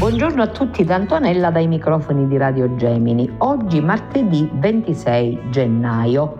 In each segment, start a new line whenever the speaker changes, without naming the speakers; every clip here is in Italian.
Buongiorno a tutti da Antonella dai microfoni di Radio Gemini. Oggi martedì 26 gennaio.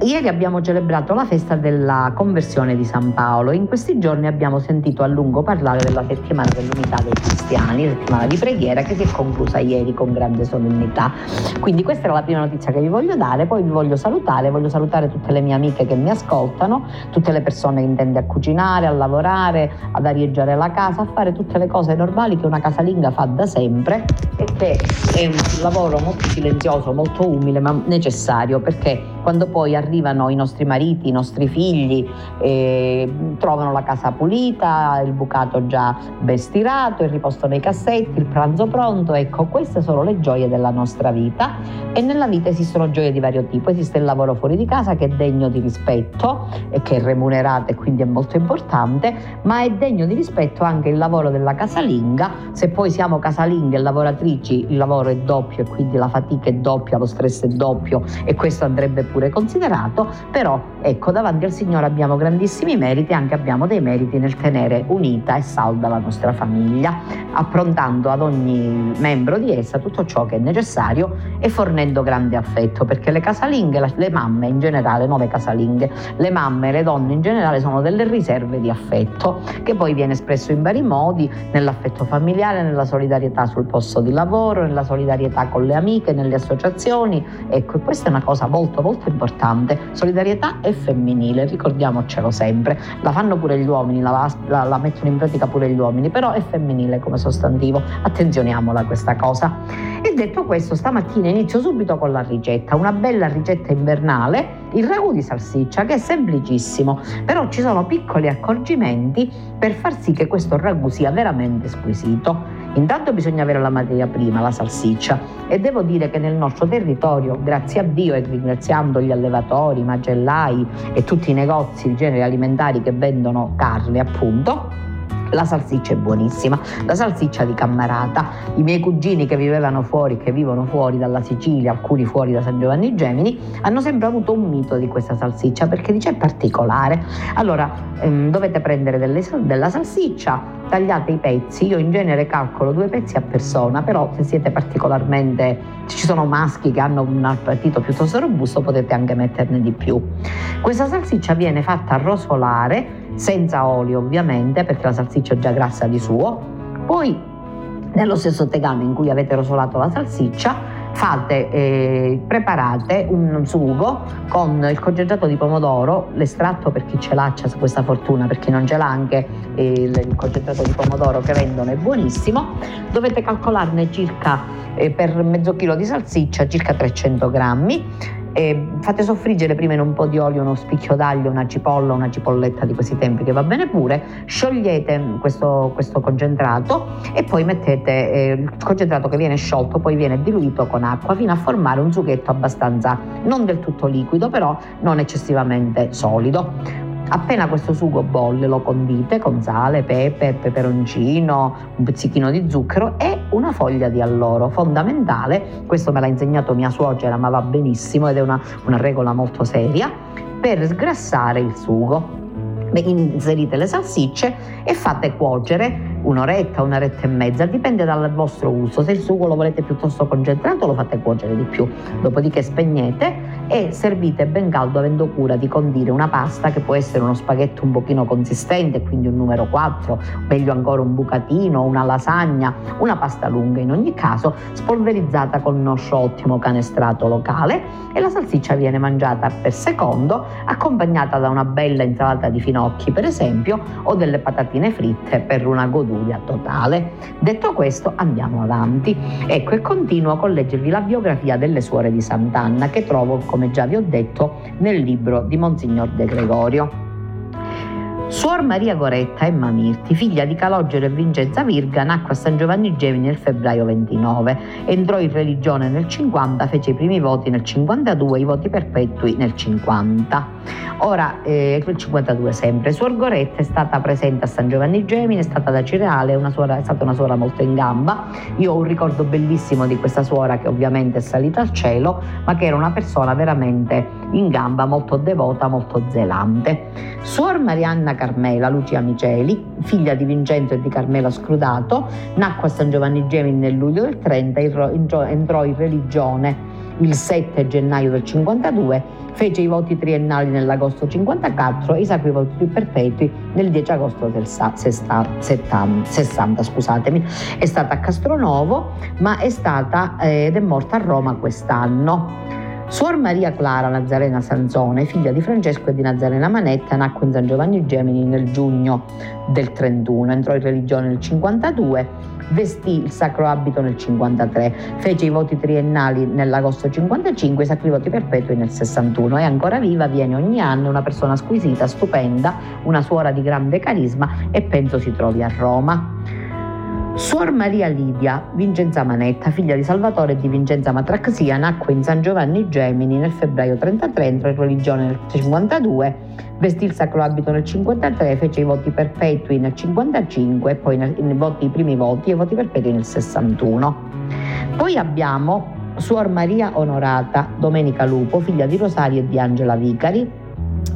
Ieri abbiamo celebrato la festa della conversione di San Paolo. In questi giorni abbiamo sentito a lungo parlare della settimana dell'unità dei cristiani, settimana di preghiera che si è conclusa ieri con grande solennità. Quindi questa era la prima notizia che vi voglio dare, poi vi voglio salutare, voglio salutare tutte le mie amiche che mi ascoltano, tutte le persone che intende a cucinare, a lavorare, ad arieggiare la casa, a fare tutte le cose normali che una casalinga fa da sempre e che è un lavoro molto silenzioso, molto umile, ma necessario perché quando poi arrivano i nostri mariti, i nostri figli, eh, trovano la casa pulita, il bucato già ben stirato, il riposto nei cassetti, il pranzo pronto, ecco, queste sono le gioie della nostra vita. E nella vita esistono gioie di vario tipo, esiste il lavoro fuori di casa che è degno di rispetto e che è remunerato e quindi è molto importante, ma è degno di rispetto anche il lavoro della casalinga, se poi siamo casalinghe e lavoratrici il lavoro è doppio e quindi la fatica è doppia, lo stress è doppio e questo andrebbe pure considerato, però ecco davanti al Signore abbiamo grandissimi meriti anche abbiamo dei meriti nel tenere unita e salda la nostra famiglia, approntando ad ogni membro di essa tutto ciò che è necessario e fornendo grande affetto, perché le casalinghe, le mamme in generale, le casalinghe, le mamme, le donne in generale sono delle riserve di affetto che poi viene espresso in vari modi, nell'affetto familiare, nella solidarietà sul posto di lavoro, nella solidarietà con le amiche, nelle associazioni, ecco, questa è una cosa molto molto importante. Solidarietà è femminile, ricordiamocelo sempre. La fanno pure gli uomini, la, la, la mettono in pratica pure gli uomini, però è femminile come sostantivo. Attenzioniamola a questa cosa. E detto questo, stamattina inizio subito con la ricetta, una bella ricetta invernale, il ragù di salsiccia che è semplicissimo, però ci sono piccoli accorgimenti per far sì che questo ragù sia veramente squisito. Intanto bisogna avere la materia prima, la salsiccia, e devo dire che nel nostro territorio, grazie a Dio e ringraziando gli allevatori, i macellai e tutti i negozi di generi alimentari che vendono carne, appunto, la salsiccia è buonissima, la salsiccia di Cammarata. I miei cugini che vivevano fuori, che vivono fuori dalla Sicilia, alcuni fuori da San Giovanni Gemini, hanno sempre avuto un mito di questa salsiccia perché dice è particolare. Allora ehm, dovete prendere delle, della salsiccia, tagliate i pezzi, io in genere calcolo due pezzi a persona, però se siete particolarmente, ci sono maschi che hanno un appetito piuttosto robusto, potete anche metterne di più. Questa salsiccia viene fatta rosolare senza olio ovviamente perché la salsiccia è già grassa di suo. Poi nello stesso tegame in cui avete rosolato la salsiccia fate, eh, preparate un sugo con il concentrato di pomodoro, l'estratto per chi ce l'ha c'è questa fortuna, per chi non ce l'ha anche eh, il concentrato di pomodoro che vendono è buonissimo, dovete calcolarne circa eh, per mezzo chilo di salsiccia circa 300 grammi e fate soffriggere prima in un po' di olio uno spicchio d'aglio, una cipolla, una cipolletta di questi tempi che va bene pure, sciogliete questo, questo concentrato e poi mettete eh, il concentrato che viene sciolto, poi viene diluito con acqua fino a formare un sughetto abbastanza non del tutto liquido, però non eccessivamente solido. Appena questo sugo bolle lo condite con sale, pepe, peperoncino, un pizzichino di zucchero e una foglia di alloro. Fondamentale, questo me l'ha insegnato mia suocera ma va benissimo ed è una, una regola molto seria, per sgrassare il sugo. Inserite le salsicce e fate cuocere un'oretta, un'oretta e mezza, dipende dal vostro uso. Se il sugo lo volete piuttosto concentrato lo fate cuocere di più, dopodiché spegnete e servite ben caldo avendo cura di condire una pasta che può essere uno spaghetto un pochino consistente, quindi un numero 4, meglio ancora un bucatino, una lasagna, una pasta lunga. In ogni caso, spolverizzata con noscio ottimo canestrato locale e la salsiccia viene mangiata per secondo accompagnata da una bella insalata di finocchi per esempio o delle patatine fritte per una goduria totale. Detto questo andiamo avanti. Ecco e continuo con leggervi la biografia delle suore di Sant'Anna che trovo come già vi ho detto nel libro di Monsignor De Gregorio. Suor Maria Goretta Emma Mirti, figlia di Calogero e Vincenza Virga, nacque a San Giovanni Gemini nel febbraio 29. Entrò in religione nel 50, fece i primi voti nel 52, i voti perpetui nel 50. Ora, eh, il 52 sempre. Suor Goretta è stata presente a San Giovanni Gemini, è stata da Cireale, suora, è stata una suora molto in gamba. Io ho un ricordo bellissimo di questa suora che ovviamente è salita al cielo, ma che era una persona veramente in gamba, molto devota, molto zelante. Suor Marianna Carmela Lucia Miceli, figlia di Vincenzo e di Carmela Scrudato, nacque a San Giovanni Gemini nel luglio del 30, entrò in religione il 7 gennaio del 52, fece i voti triennali nell'agosto 54 e i sacri voti perpetui nel 10 agosto del 60, 60 scusatemi. È stata a Castronovo, ma è stata eh, ed è morta a Roma quest'anno. Suor Maria Clara Nazarena Sanzone, figlia di Francesco e di Nazarena Manetta, nacque in San Giovanni Gemini nel giugno del 31, entrò in religione nel 52, vestì il sacro abito nel 53, fece i voti triennali nell'agosto 55 e i sacri voti perpetui nel 61. È ancora viva, viene ogni anno, una persona squisita, stupenda, una suora di grande carisma e penso si trovi a Roma. Suor Maria Lidia Vincenza Manetta, figlia di Salvatore e di Vincenza Matraxia, nacque in San Giovanni Gemini nel febbraio 33, entrò in religione nel 52, vestì il sacro abito nel 53, fece i voti perpetui nel 55 e poi nei voti, i primi voti e i voti perpetui nel 61. Poi abbiamo Suor Maria Onorata Domenica Lupo, figlia di Rosario e di Angela Vicari,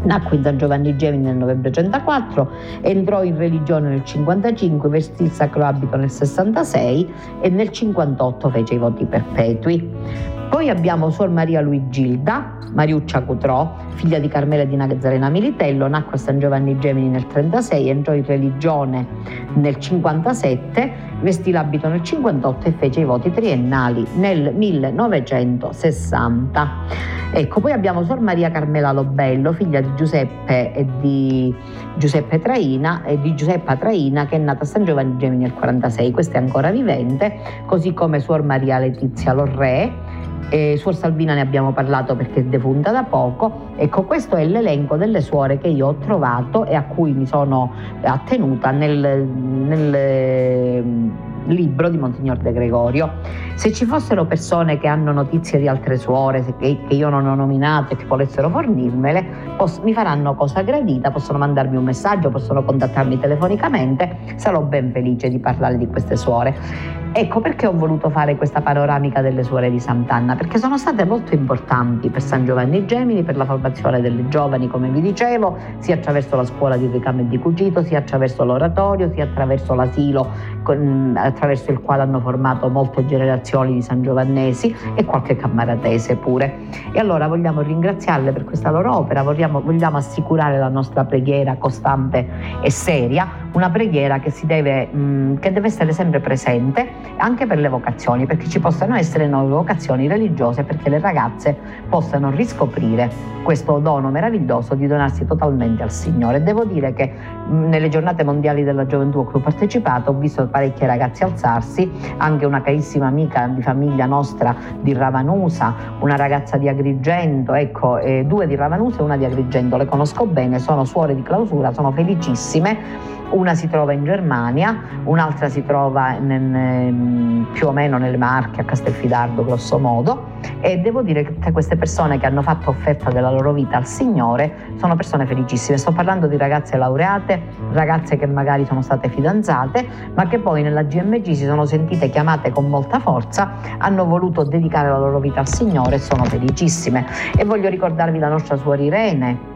Nacque San Giovanni Gemini nel novembre 34, entrò in religione nel 55, vestì il sacro abito nel 66 e nel 58 fece i voti perpetui. Poi abbiamo Suor Maria Luigilda, Mariuccia Cutrò, figlia di Carmela di Nazarena Militello, nacque a San Giovanni Gemini nel 36, entrò in religione nel 57, vestì l'abito nel 58 e fece i voti triennali nel 1960. Ecco, poi abbiamo Sor Maria Carmela Lobello, figlia di Giuseppe e di Giuseppe Traina e di Giuseppa Traina che è nata a San Giovanni Gemini nel 46, questa è ancora vivente, così come Suor Maria Letizia Lorre eh, Suor Salvina ne abbiamo parlato perché è defunta da poco. Ecco, questo è l'elenco delle suore che io ho trovato e a cui mi sono attenuta nel, nel libro di Monsignor De Gregorio. Se ci fossero persone che hanno notizie di altre suore che, che io non ho nominato e che volessero fornirmele, poss- mi faranno cosa gradita, possono mandarmi un messaggio, possono contattarmi telefonicamente, sarò ben felice di parlare di queste suore. Ecco perché ho voluto fare questa panoramica delle suore di Sant'Anna, perché sono state molto importanti per San Giovanni Gemini, per la formazione delle giovani, come vi dicevo, sia attraverso la scuola di ricamo e di cucito, sia attraverso l'oratorio, sia attraverso l'asilo con, attraverso il quale hanno formato molte generazioni di San Giovannesi e qualche cammaratese pure. E allora vogliamo ringraziarle per questa loro opera, vogliamo, vogliamo assicurare la nostra preghiera costante e seria, una preghiera che, deve, mh, che deve essere sempre presente anche per le vocazioni, perché ci possano essere nuove vocazioni religiose, perché le ragazze possano riscoprire questo dono meraviglioso di donarsi totalmente al Signore. Devo dire che nelle giornate mondiali della gioventù a cui ho partecipato ho visto parecchie ragazze alzarsi, anche una carissima amica di famiglia nostra di Ravanusa, una ragazza di Agrigento, ecco, eh, due di Ravanusa e una di Agrigento, le conosco bene, sono suore di clausura, sono felicissime una si trova in Germania, un'altra si trova nel, più o meno nelle Marche, a Castelfidardo grosso modo e devo dire che tutte queste persone che hanno fatto offerta della loro vita al Signore sono persone felicissime. Sto parlando di ragazze laureate, ragazze che magari sono state fidanzate, ma che poi nella GMG si sono sentite chiamate con molta forza, hanno voluto dedicare la loro vita al Signore e sono felicissime. E voglio ricordarvi la nostra suora Irene,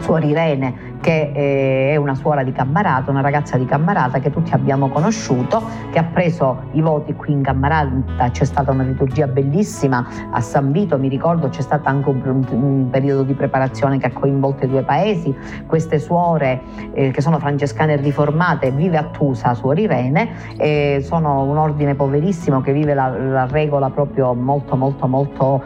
Suor Irene che eh, è una suora di Cammarata, una ragazza di Cammarata che tutti abbiamo conosciuto, che ha preso i voti qui in Cammarata, c'è stata una liturgia bellissima a San Vito, mi ricordo c'è stato anche un, un, periodo di preparazione che ha coinvolto i due paesi, queste suore eh, che sono francescane riformate, vive a Tusa, Suor Irene, eh, sono un ordine poverissimo che vive la, la regola proprio molto molto molto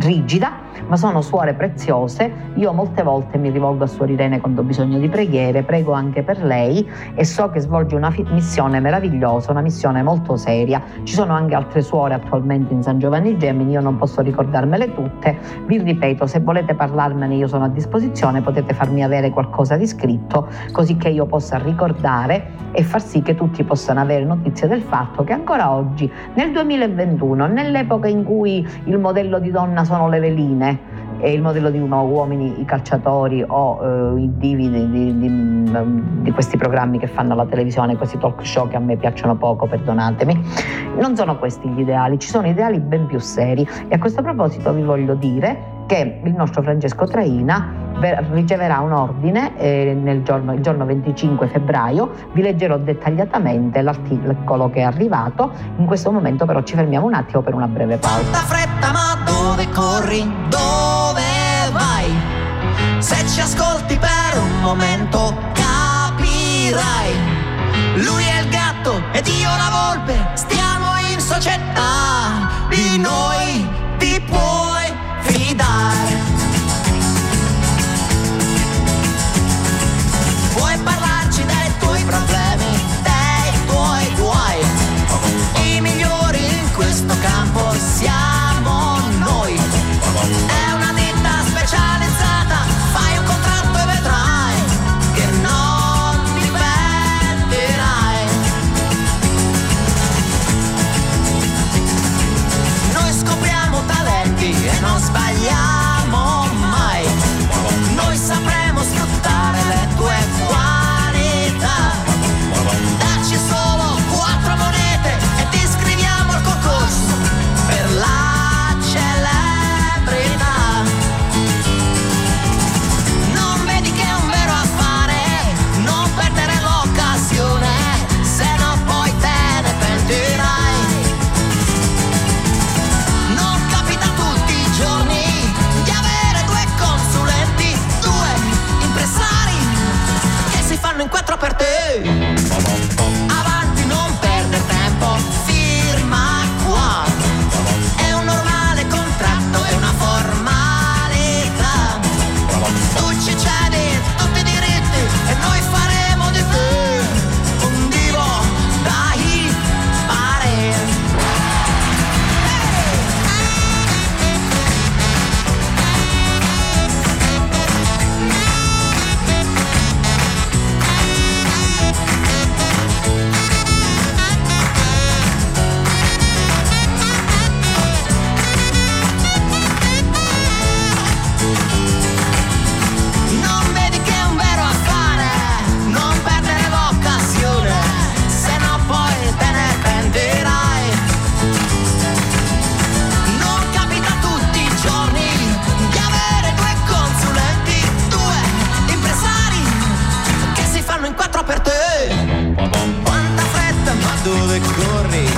rigida, ma sono suore preziose, io molte volte mi rivolgo a Suor Irene quando ho bisogno di preghiere, prego anche per lei e so che svolge una missione meravigliosa, una missione molto seria. Ci sono anche altre suore attualmente in San Giovanni Gemini, io non posso ricordarmele tutte, vi ripeto, se volete parlarmene io sono a disposizione, potete farmi avere qualcosa di scritto così che io possa ricordare e far sì che tutti possano avere notizia del fatto che ancora oggi, nel 2021, nell'epoca in cui il modello di donna sono le veline, e il modello di uomini i calciatori o eh, i divi di, di, di, di, questi programmi che fanno alla televisione, questi talk show che a me piacciono poco, perdonatemi. Non sono questi gli ideali, ci sono ideali ben più seri e a questo proposito vi voglio dire che il nostro Francesco Traina riceverà un ordine eh, nel giorno, il giorno 25 febbraio, vi leggerò dettagliatamente l'articolo che è arrivato, in questo momento però ci fermiamo un attimo per una breve pausa.
Tanta fretta ma dove corri? Dove vai? Se ci ascolti per un momento capirai. Lui è il gatto ed io la volpe, stiamo in società, di noi fidare. Corri?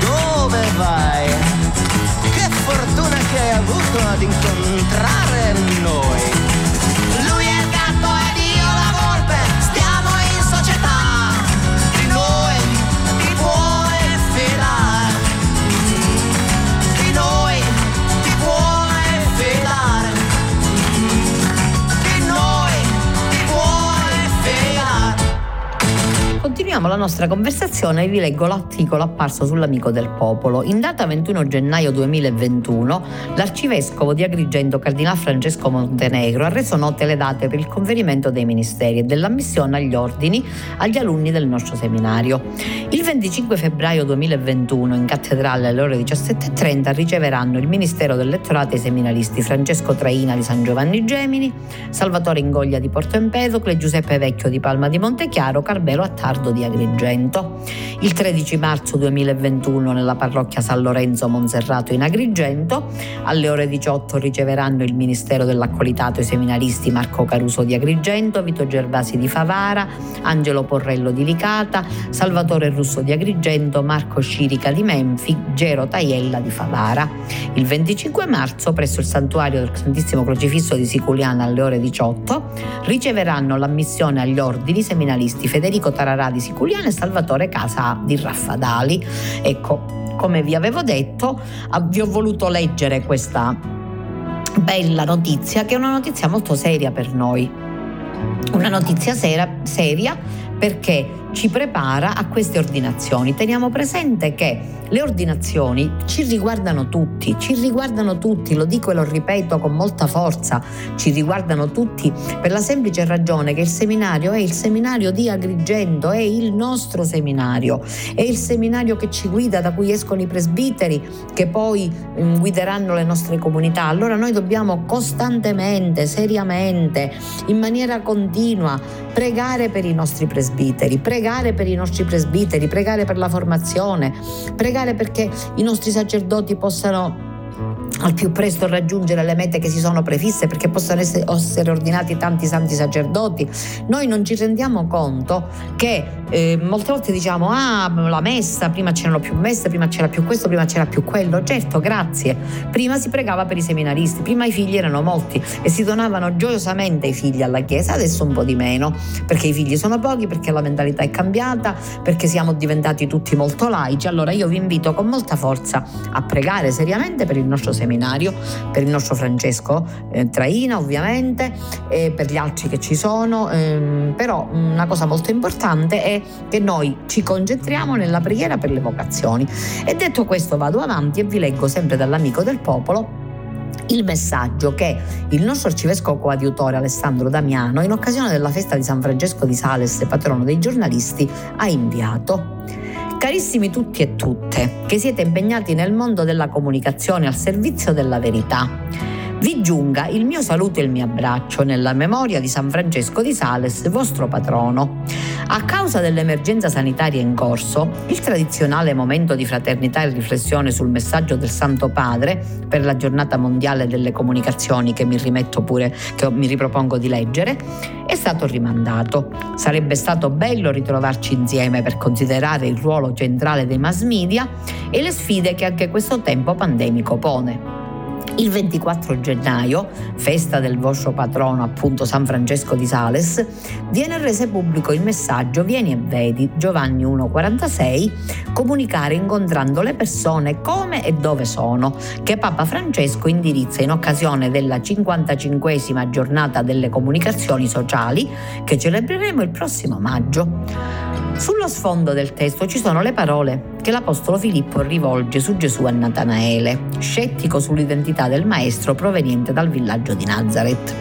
Dove vai? Che fortuna che hai avuto ad incontrare
Continuiamo la nostra conversazione e vi leggo l'articolo apparso sull'Amico del Popolo. In data 21 gennaio 2021, l'arcivescovo di Agrigento, Cardinal Francesco Montenegro, ha reso note le date per il conferimento dei ministeri e dell'ammissione agli ordini agli alunni del nostro seminario. Il 25 febbraio 2021, in cattedrale alle ore 17.30, riceveranno il Ministero dell'Elettorato i seminaristi Francesco Traina di San Giovanni Gemini, Salvatore Ingoglia di Porto Empedocle, Giuseppe Vecchio di Palma di Montechiaro, Carbelo Attardo di Agrigento. Il 13 marzo 2021 nella parrocchia San Lorenzo Monserrato in Agrigento, alle ore 18 riceveranno il Ministero dell'Accolitato i seminaristi Marco Caruso di Agrigento, Vito Gervasi di Favara, Angelo Porrello di Licata, Salvatore Russo di Agrigento, Marco Scirica di Menfi, Gero Taiella di Favara. Il 25 marzo presso il santuario del Santissimo Crocifisso di Siculiana alle ore 18 riceveranno l'ammissione agli ordini seminaristi Federico Tararà di Siculiana e Salvatore Casa di Raffadali. Ecco, come vi avevo detto, vi ho voluto leggere questa bella notizia che è una notizia molto seria per noi. Una notizia sera, seria perché ci prepara a queste ordinazioni. Teniamo presente che le ordinazioni ci riguardano tutti, ci riguardano tutti, lo dico e lo ripeto con molta forza, ci riguardano tutti per la semplice ragione che il seminario è il seminario di Agrigento, è il nostro seminario, è il seminario che ci guida, da cui escono i presbiteri che poi um, guideranno le nostre comunità. Allora noi dobbiamo costantemente, seriamente, in maniera continua, pregare per i nostri presbiteri, pregare per i nostri presbiteri, pregare per la formazione, pregare pregare perché i nostri sacerdoti possano al più presto raggiungere le mete che si sono prefisse perché possano essere ordinati tanti santi sacerdoti. Noi non ci rendiamo conto che eh, molte volte diciamo ah la messa, prima c'erano più messe, prima c'era più questo, prima c'era più quello. Certo, grazie. Prima si pregava per i seminaristi, prima i figli erano molti e si donavano gioiosamente i figli alla Chiesa, adesso un po' di meno, perché i figli sono pochi, perché la mentalità è cambiata, perché siamo diventati tutti molto laici. Allora io vi invito con molta forza a pregare seriamente per il nostro seminario seminario per il nostro Francesco eh, Traina ovviamente e per gli altri che ci sono, ehm, però una cosa molto importante è che noi ci concentriamo nella preghiera per le vocazioni. E detto questo vado avanti e vi leggo sempre dall'amico del popolo il messaggio che il nostro arcivescovo coadiutore Alessandro Damiano, in occasione della festa di San Francesco di Sales, patrono dei giornalisti, ha inviato. Carissimi tutti e tutte, che siete impegnati nel mondo della comunicazione al servizio della verità. Vi giunga il mio saluto e il mio abbraccio nella memoria di San Francesco di Sales, vostro patrono. A causa dell'emergenza sanitaria in corso, il tradizionale momento di fraternità e riflessione sul messaggio del Santo Padre per la giornata mondiale delle comunicazioni che mi rimetto pure, che mi ripropongo di leggere, è stato rimandato. Sarebbe stato bello ritrovarci insieme per considerare il ruolo centrale dei mass media e le sfide che anche questo tempo pandemico pone. Il 24 gennaio, festa del vostro patrono appunto San Francesco di Sales, viene reso pubblico il messaggio Vieni e vedi Giovanni 1,46 comunicare incontrando le persone come e dove sono, che Papa Francesco indirizza in occasione della 55esima giornata delle comunicazioni sociali che celebreremo il prossimo maggio. Sullo sfondo del testo ci sono le parole che l'Apostolo Filippo rivolge su Gesù a Natanaele, scettico sull'identità del maestro proveniente dal villaggio di Nazareth.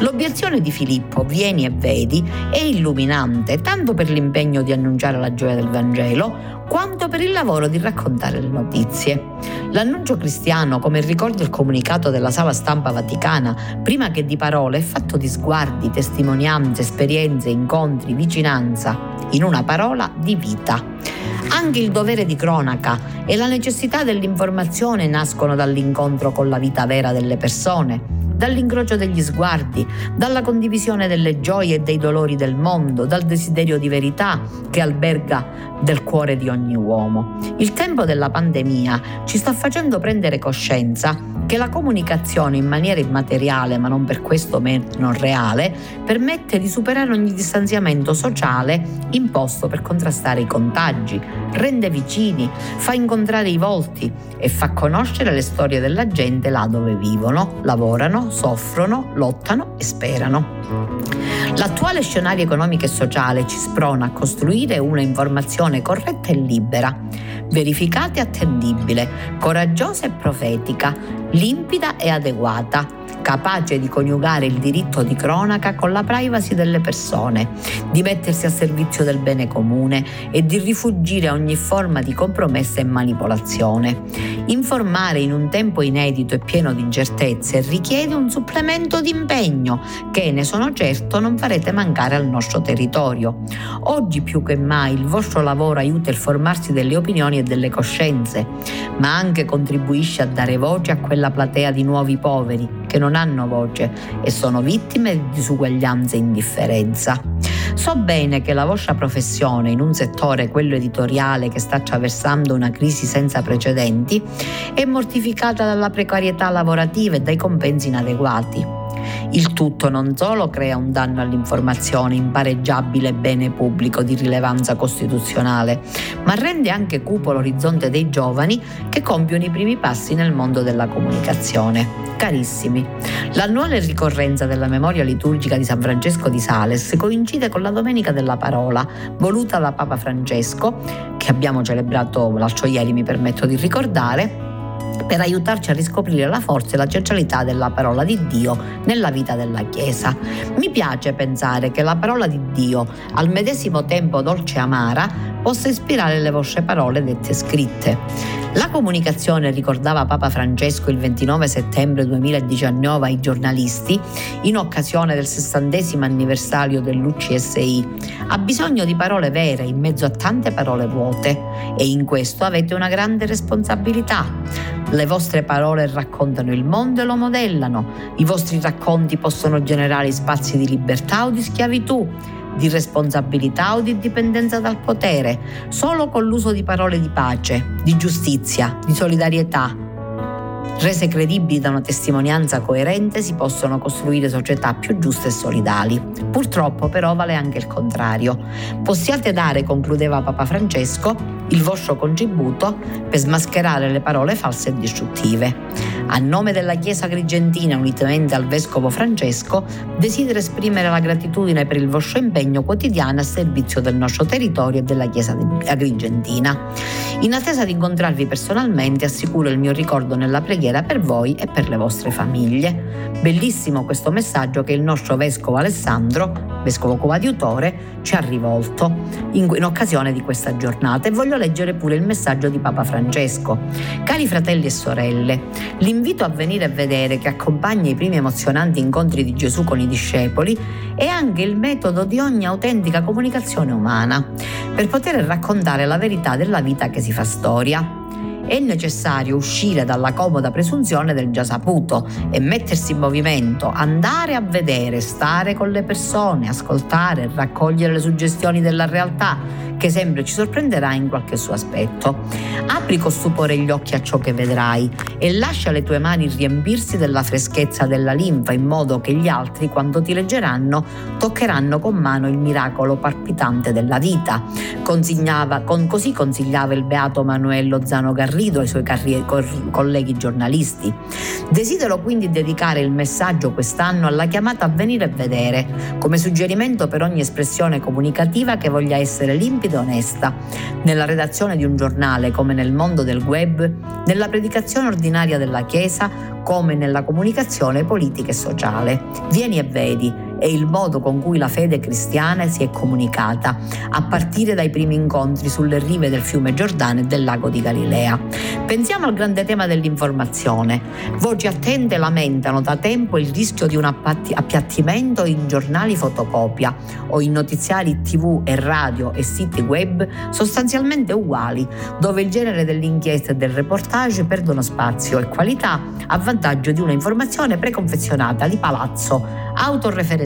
L'obiezione di Filippo, vieni e vedi, è illuminante tanto per l'impegno di annunciare la gioia del Vangelo, quanto per il lavoro di raccontare le notizie. L'annuncio cristiano, come ricorda il comunicato della sala stampa vaticana, prima che di parole, è fatto di sguardi, testimonianze, esperienze, incontri, vicinanza, in una parola di vita. Anche il dovere di cronaca e la necessità dell'informazione nascono dall'incontro con la vita vera delle persone dall'incrocio degli sguardi, dalla condivisione delle gioie e dei dolori del mondo, dal desiderio di verità che alberga del cuore di ogni uomo. Il tempo della pandemia ci sta facendo prendere coscienza che la comunicazione in maniera immateriale, ma non per questo meno reale, permette di superare ogni distanziamento sociale imposto per contrastare i contagi, rende vicini, fa incontrare i volti e fa conoscere le storie della gente là dove vivono, lavorano, soffrono, lottano e sperano. L'attuale scenario economico e sociale ci sprona a costruire una informazione corretta e libera, verificata e attendibile, coraggiosa e profetica, limpida e adeguata, capace di coniugare il diritto di cronaca con la privacy delle persone, di mettersi a servizio del bene comune e di rifugire ogni forma di compromessa e manipolazione. Informare in un tempo inedito e pieno di incertezze richiede un supplemento di impegno che, ne sono certo, non farete mancare al nostro territorio. Oggi più che mai il vostro lavoro aiuta il formarsi delle opinioni e delle coscienze, ma anche contribuisce a dare voce a quella platea di nuovi poveri che non hanno voce e sono vittime di disuguaglianza e indifferenza. So bene che la vostra professione in un settore, quello editoriale, che sta attraversando una crisi senza precedenti, è mortificata dalla precarietà lavorativa e dai compensi inadeguati. Il tutto non solo crea un danno all'informazione, impareggiabile bene pubblico di rilevanza costituzionale, ma rende anche cupo l'orizzonte dei giovani che compiono i primi passi nel mondo della comunicazione. Carissimi, l'annuale ricorrenza della memoria liturgica di San Francesco di Sales coincide con la Domenica della Parola, voluta da Papa Francesco, che abbiamo celebrato l'altro ieri, mi permetto di ricordare, per aiutarci a riscoprire la forza e la centralità della parola di Dio nella vita della Chiesa. Mi piace pensare che la parola di Dio, al medesimo tempo dolce e amara, possa ispirare le vostre parole dette scritte. La comunicazione, ricordava Papa Francesco il 29 settembre 2019 ai giornalisti, in occasione del sessantesimo anniversario dell'UCSI, ha bisogno di parole vere in mezzo a tante parole vuote e in questo avete una grande responsabilità. Le vostre parole raccontano il mondo e lo modellano, i vostri racconti possono generare spazi di libertà o di schiavitù di responsabilità o di dipendenza dal potere, solo con l'uso di parole di pace, di giustizia, di solidarietà. Rese credibili da una testimonianza coerente si possono costruire società più giuste e solidali. Purtroppo però vale anche il contrario. Possiate dare, concludeva Papa Francesco, il vostro contributo per smascherare le parole false e distruttive. A nome della Chiesa Agrigentina, unitamente al Vescovo Francesco, desidero esprimere la gratitudine per il vostro impegno quotidiano a servizio del nostro territorio e della Chiesa Agrigentina. In attesa di incontrarvi personalmente, assicuro il mio ricordo nella preghiera per voi e per le vostre famiglie. Bellissimo questo messaggio che il nostro Vescovo Alessandro vescovo coadiutore, ci ha rivolto in, in occasione di questa giornata e voglio leggere pure il messaggio di Papa Francesco. Cari fratelli e sorelle, l'invito a venire a vedere che accompagna i primi emozionanti incontri di Gesù con i discepoli è anche il metodo di ogni autentica comunicazione umana per poter raccontare la verità della vita che si fa storia è necessario uscire dalla comoda presunzione del già saputo e mettersi in movimento, andare a vedere, stare con le persone, ascoltare, raccogliere le suggestioni della realtà che sempre ci sorprenderà in qualche suo aspetto. Apri con stupore gli occhi a ciò che vedrai e lascia le tue mani riempirsi della freschezza della linfa in modo che gli altri, quando ti leggeranno, toccheranno con mano il miracolo palpitante della vita. Consigliava, con, così consigliava il beato Manuello Zano Garrido ai suoi carri- colleghi giornalisti. Desidero quindi dedicare il messaggio quest'anno alla chiamata a venire a vedere, come suggerimento per ogni espressione comunicativa che voglia essere limpida limpida e onesta, nella redazione di un giornale come nel mondo del web, nella predicazione ordinaria della Chiesa come nella comunicazione politica e sociale. Vieni e vedi è il modo con cui la fede cristiana si è comunicata, a partire dai primi incontri sulle rive del fiume Giordano e del lago di Galilea. Pensiamo al grande tema dell'informazione. Voci attente lamentano da tempo il rischio di un appiattimento in giornali fotocopia o in notiziari tv e radio e siti web sostanzialmente uguali, dove il genere dell'inchiesta e del reportage perdono spazio e qualità a vantaggio di una informazione preconfezionata di palazzo autoreferenziale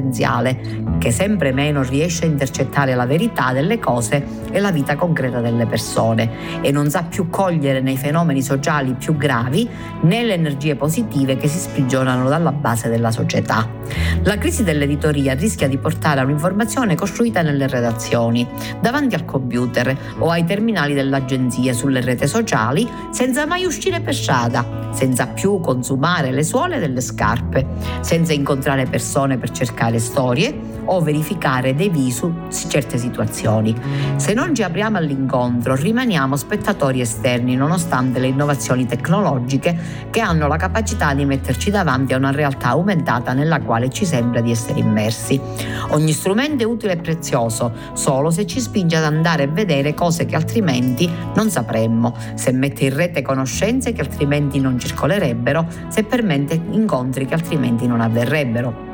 che sempre meno riesce a intercettare la verità delle cose e la vita concreta delle persone e non sa più cogliere nei fenomeni sociali più gravi né le energie positive che si sprigionano dalla base della società. La crisi dell'editoria rischia di portare a un'informazione costruita nelle redazioni, davanti al computer o ai terminali dell'agenzia sulle reti sociali senza mai uscire per strada senza più consumare le suole delle scarpe, senza incontrare persone per cercare storie o verificare dei visu certe situazioni. Se non ci apriamo all'incontro, rimaniamo spettatori esterni nonostante le innovazioni tecnologiche che hanno la capacità di metterci davanti a una realtà aumentata nella quale ci sembra di essere immersi. Ogni strumento è utile e prezioso solo se ci spinge ad andare a vedere cose che altrimenti non sapremmo, se mette in rete conoscenze che altrimenti non circolerebbero, se permette incontri che altrimenti non avverrebbero.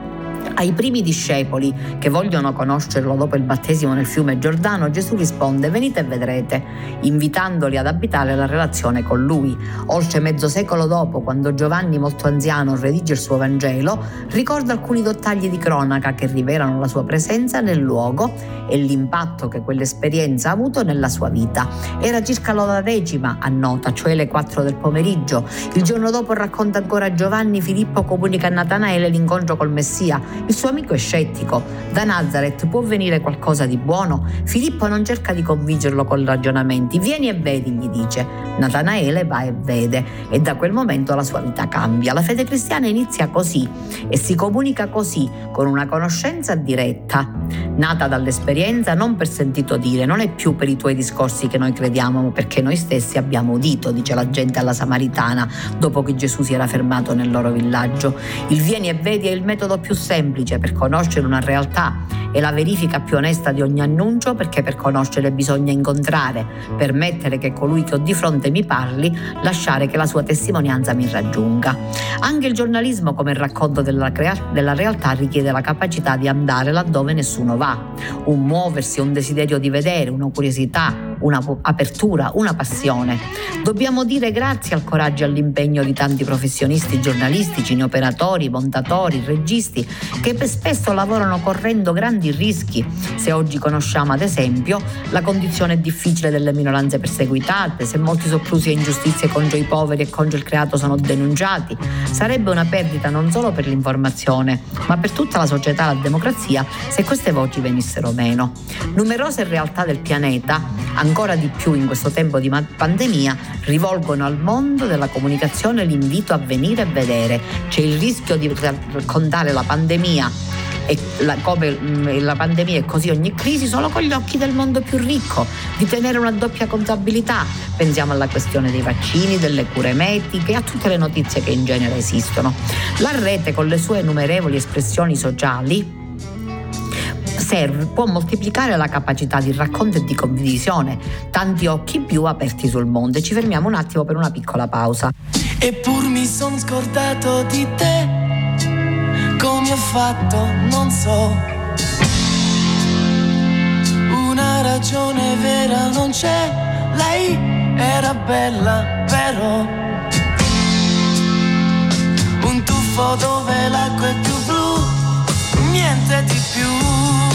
Ai primi discepoli che vogliono conoscerlo dopo il battesimo nel fiume Giordano, Gesù risponde venite e vedrete, invitandoli ad abitare la relazione con lui. Oltre mezzo secolo dopo, quando Giovanni, molto anziano, redige il suo Vangelo, ricorda alcuni dettagli di cronaca che rivelano la sua presenza nel luogo e l'impatto che quell'esperienza ha avuto nella sua vita. Era circa l'ora decima, annota, cioè le 4 del pomeriggio. Il giorno dopo racconta ancora Giovanni, Filippo comunica a Natanaele l'incontro col Messia il suo amico è scettico. Da Nazareth può venire qualcosa di buono? Filippo non cerca di convincerlo con ragionamenti. Vieni e vedi, gli dice. Natanaele va e vede e da quel momento la sua vita cambia. La fede cristiana inizia così e si comunica così, con una conoscenza diretta, nata dall'esperienza non per sentito dire, non è più per i tuoi discorsi che noi crediamo, ma perché noi stessi abbiamo udito, dice la gente alla Samaritana dopo che Gesù si era fermato nel loro villaggio. Il vieni e vedi è il metodo più semplice semplice per conoscere una realtà e la verifica più onesta di ogni annuncio perché per conoscere bisogna incontrare, permettere che colui che ho di fronte mi parli, lasciare che la sua testimonianza mi raggiunga. Anche il giornalismo come racconto della, crea- della realtà richiede la capacità di andare laddove nessuno va, un muoversi, un desiderio di vedere, una curiosità, un'apertura, una passione. Dobbiamo dire grazie al coraggio e all'impegno di tanti professionisti giornalistici, operatori, montatori, registi, che spesso lavorano correndo grandi rischi. Se oggi conosciamo ad esempio la condizione difficile delle minoranze perseguitate, se molti soprusi e ingiustizie contro i poveri e contro il creato sono denunciati, sarebbe una perdita non solo per l'informazione, ma per tutta la società e la democrazia se queste voci venissero meno. Numerose realtà del pianeta ancora di più in questo tempo di pandemia, rivolgono al mondo della comunicazione l'invito a venire a vedere. C'è il rischio di raccontare la pandemia e la, come mm, la pandemia e così ogni crisi solo con gli occhi del mondo più ricco, di tenere una doppia contabilità. Pensiamo alla questione dei vaccini, delle cure mediche, a tutte le notizie che in genere esistono. La rete con le sue innumerevoli espressioni sociali serve, può moltiplicare la capacità di racconto e di condivisione, tanti occhi più aperti sul mondo. E ci fermiamo un attimo per una piccola pausa.
Eppur mi son scordato di te, come ho fatto, non so. Una ragione vera non c'è, lei era bella, però. Un tuffo dove l'acqua è più blu, niente di più.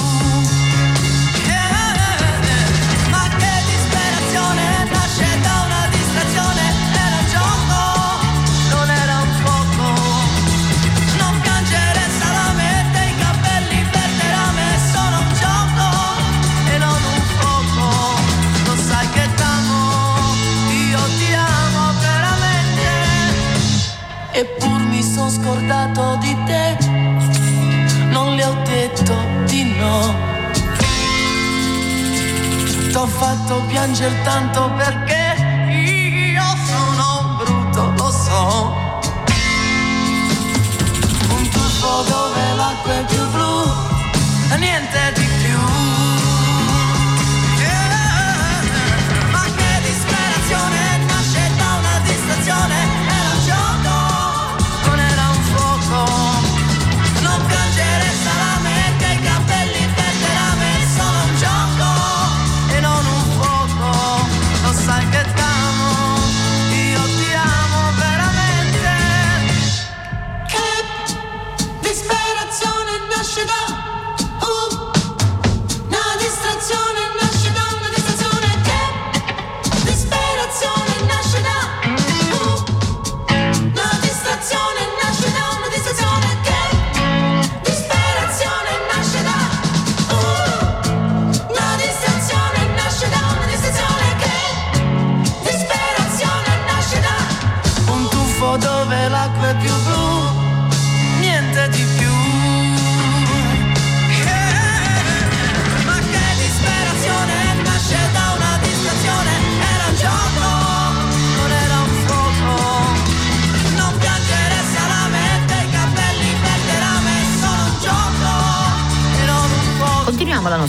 Tanto perché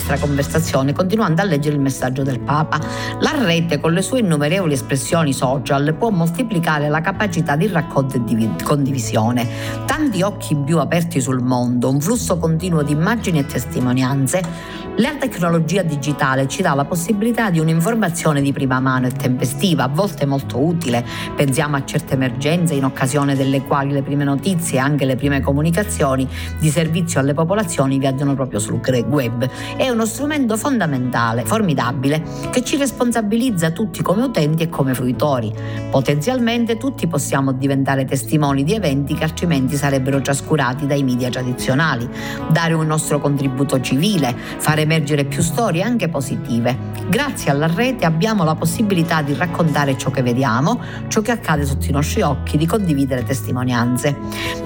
nostra conversazione continuando a leggere il messaggio del Papa. La rete con le sue innumerevoli espressioni social può moltiplicare la capacità di racconto e di condivisione. Tanti occhi più aperti sul mondo, un flusso continuo di immagini e testimonianze la tecnologia digitale ci dà la possibilità di un'informazione di prima mano e tempestiva, a volte molto utile. Pensiamo a certe emergenze in occasione delle quali le prime notizie e anche le prime comunicazioni di servizio alle popolazioni viaggiano proprio sul web. È uno strumento fondamentale, formidabile, che ci responsabilizza tutti come utenti e come fruitori. Potenzialmente tutti possiamo diventare testimoni di eventi che altrimenti sarebbero trascurati dai media tradizionali, dare un nostro contributo civile, fare emergere più storie anche positive. Grazie alla rete abbiamo la possibilità di raccontare ciò che vediamo, ciò che accade sotto i nostri occhi, di condividere testimonianze.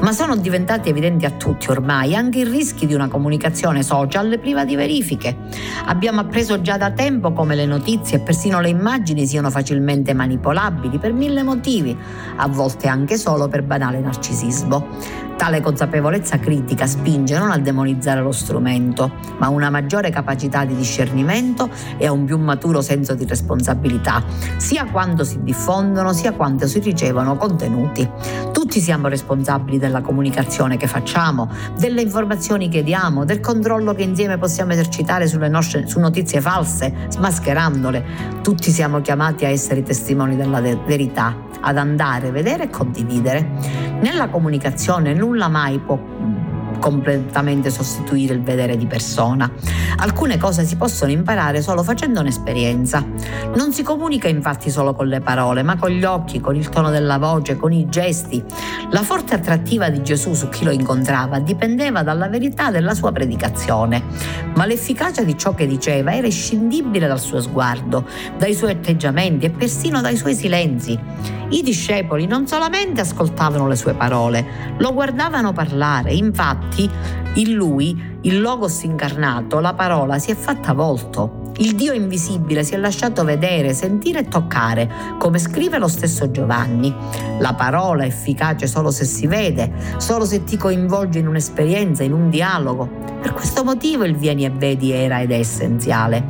Ma sono diventati evidenti a tutti ormai anche i rischi di una comunicazione social priva di verifiche. Abbiamo appreso già da tempo come le notizie e persino le immagini siano facilmente manipolabili per mille motivi, a volte anche solo per banale narcisismo. Tale consapevolezza critica spinge non a demonizzare lo strumento, ma a una maggiore capacità di discernimento e a un più maturo senso di responsabilità, sia quando si diffondono sia quando si ricevono contenuti. Tutti siamo responsabili della comunicazione che facciamo, delle informazioni che diamo, del controllo che insieme possiamo esercitare sulle nostre, su notizie false, smascherandole. Tutti siamo chiamati a essere testimoni della verità ad andare, vedere e condividere. Nella comunicazione nulla mai può completamente sostituire il vedere di persona. Alcune cose si possono imparare solo facendo un'esperienza. Non si comunica infatti solo con le parole, ma con gli occhi, con il tono della voce, con i gesti. La forte attrattiva di Gesù su chi lo incontrava dipendeva dalla verità della sua predicazione, ma l'efficacia di ciò che diceva era inscindibile dal suo sguardo, dai suoi atteggiamenti e persino dai suoi silenzi. I discepoli non solamente ascoltavano le sue parole, lo guardavano parlare, infatti in lui, il Logos incarnato, la parola si è fatta volto. Il Dio invisibile si è lasciato vedere, sentire e toccare, come scrive lo stesso Giovanni. La parola è efficace solo se si vede, solo se ti coinvolge in un'esperienza, in un dialogo. Per questo motivo il vieni e vedi era ed è essenziale.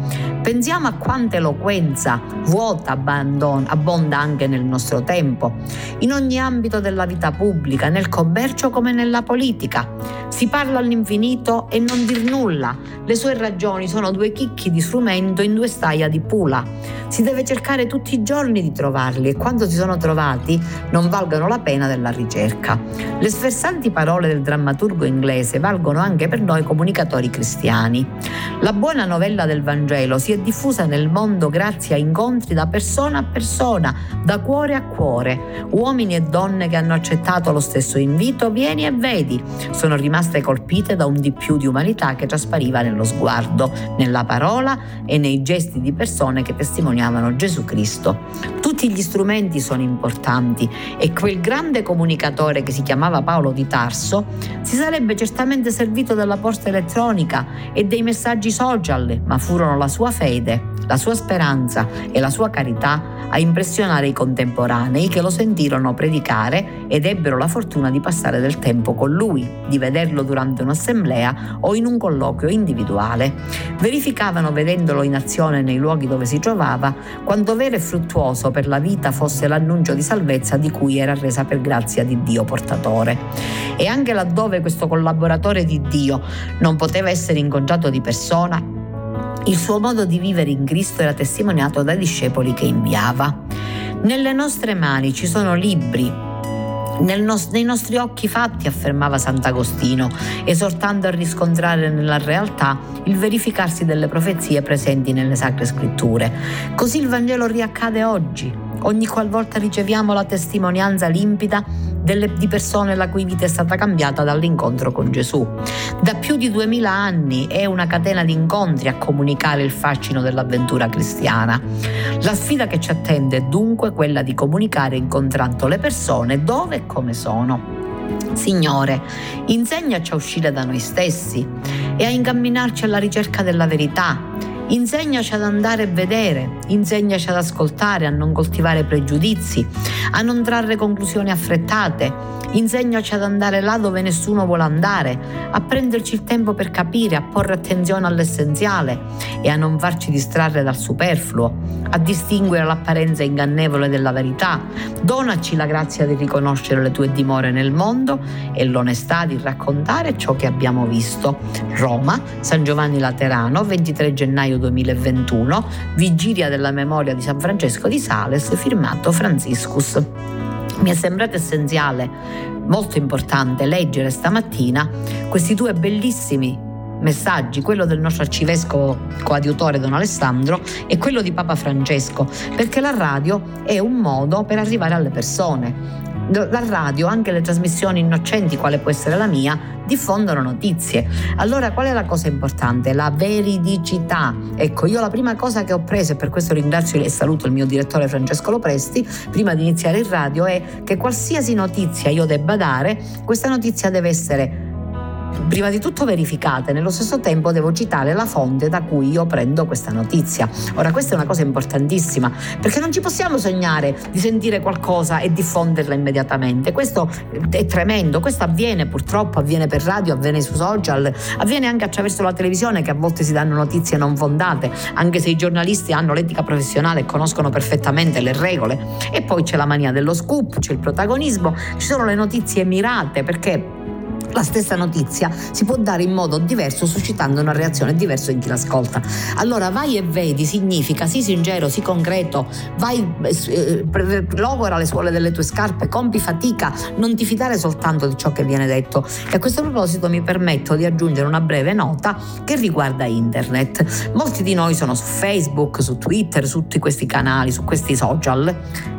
Pensiamo a quanta eloquenza vuota abbonda anche nel nostro tempo, in ogni ambito della vita pubblica, nel commercio come nella politica. Si parla all'infinito e non dir nulla. Le sue ragioni sono due chicchi di frumento in due staia di pula. Si deve cercare tutti i giorni di trovarli e quando si sono trovati non valgono la pena della ricerca. Le sversanti parole del drammaturgo inglese valgono anche per noi comunicatori cristiani. La buona novella del Vangelo si è diffusa nel mondo grazie a incontri da persona a persona, da cuore a cuore. Uomini e donne che hanno accettato lo stesso invito, vieni e vedi, sono rimaste colpite da un di più di umanità che traspariva nello sguardo, nella parola e nei gesti di persone che testimoniavano Gesù Cristo. Tutti gli strumenti sono importanti e quel grande comunicatore che si chiamava Paolo di Tarso si sarebbe certamente servito della posta elettronica e dei messaggi social, ma furono la sua fede, la sua speranza e la sua carità a impressionare i contemporanei che lo sentirono predicare ed ebbero la fortuna di passare del tempo con lui, di vederlo durante un'assemblea o in un colloquio individuale. Verificavano vedendolo in azione nei luoghi dove si trovava quanto vero e fruttuoso per la vita fosse l'annuncio di salvezza di cui era resa per grazia di Dio portatore. E anche laddove questo collaboratore di Dio non poteva essere incontrato di persona, il suo modo di vivere in Cristo era testimoniato dai discepoli che inviava. Nelle nostre mani ci sono libri, nos- nei nostri occhi fatti, affermava Sant'Agostino, esortando a riscontrare nella realtà il verificarsi delle profezie presenti nelle sacre scritture. Così il Vangelo riaccade oggi. Ogni qualvolta riceviamo la testimonianza limpida delle, di persone la cui vita è stata cambiata dall'incontro con Gesù. Da più di duemila anni è una catena di incontri a comunicare il fascino dell'avventura cristiana. La sfida che ci attende è dunque quella di comunicare incontrando le persone dove e come sono. Signore, insegnaci a uscire da noi stessi e a incamminarci alla ricerca della verità. Insegnaci ad andare e vedere, insegnaci ad ascoltare, a non coltivare pregiudizi, a non trarre conclusioni affrettate, Insegnaci ad andare là dove nessuno vuole andare, a prenderci il tempo per capire, a porre attenzione all'essenziale e a non farci distrarre dal superfluo, a distinguere l'apparenza ingannevole della verità. Donaci la grazia di riconoscere le tue dimore nel mondo e l'onestà di raccontare ciò che abbiamo visto. Roma, San Giovanni Laterano, 23 gennaio 2021, vigilia della memoria di San Francesco di Sales, firmato Franciscus. Mi è sembrato essenziale, molto importante, leggere stamattina questi due bellissimi messaggi, quello del nostro arcivescovo coadiutore Don Alessandro e quello di Papa Francesco, perché la radio è un modo per arrivare alle persone la radio, anche le trasmissioni innocenti, quale può essere la mia, diffondono notizie. Allora qual è la cosa importante? La veridicità. Ecco, io la prima cosa che ho preso, e per questo ringrazio e saluto il mio direttore Francesco Lopresti, prima di iniziare il radio, è che qualsiasi notizia io debba dare, questa notizia deve essere prima di tutto verificate, nello stesso tempo devo citare la fonte da cui io prendo questa notizia. Ora questa è una cosa importantissima perché non ci possiamo sognare di sentire qualcosa e diffonderla immediatamente. Questo è tremendo, questo avviene purtroppo, avviene per radio, avviene su social, avviene anche attraverso la televisione che a volte si danno notizie non fondate, anche se i giornalisti hanno l'etica professionale e conoscono perfettamente le regole. E poi c'è la mania dello scoop, c'è il protagonismo, ci sono le notizie mirate perché la stessa notizia si può dare in modo diverso suscitando una reazione diversa in chi l'ascolta. Allora vai e vedi significa sii sincero, sii concreto, vai, eh, logora le suole delle tue scarpe, compi fatica, non ti fidare soltanto di ciò che viene detto. E a questo proposito mi permetto di aggiungere una breve nota che riguarda internet. Molti di noi sono su Facebook, su Twitter, su tutti questi canali, su questi social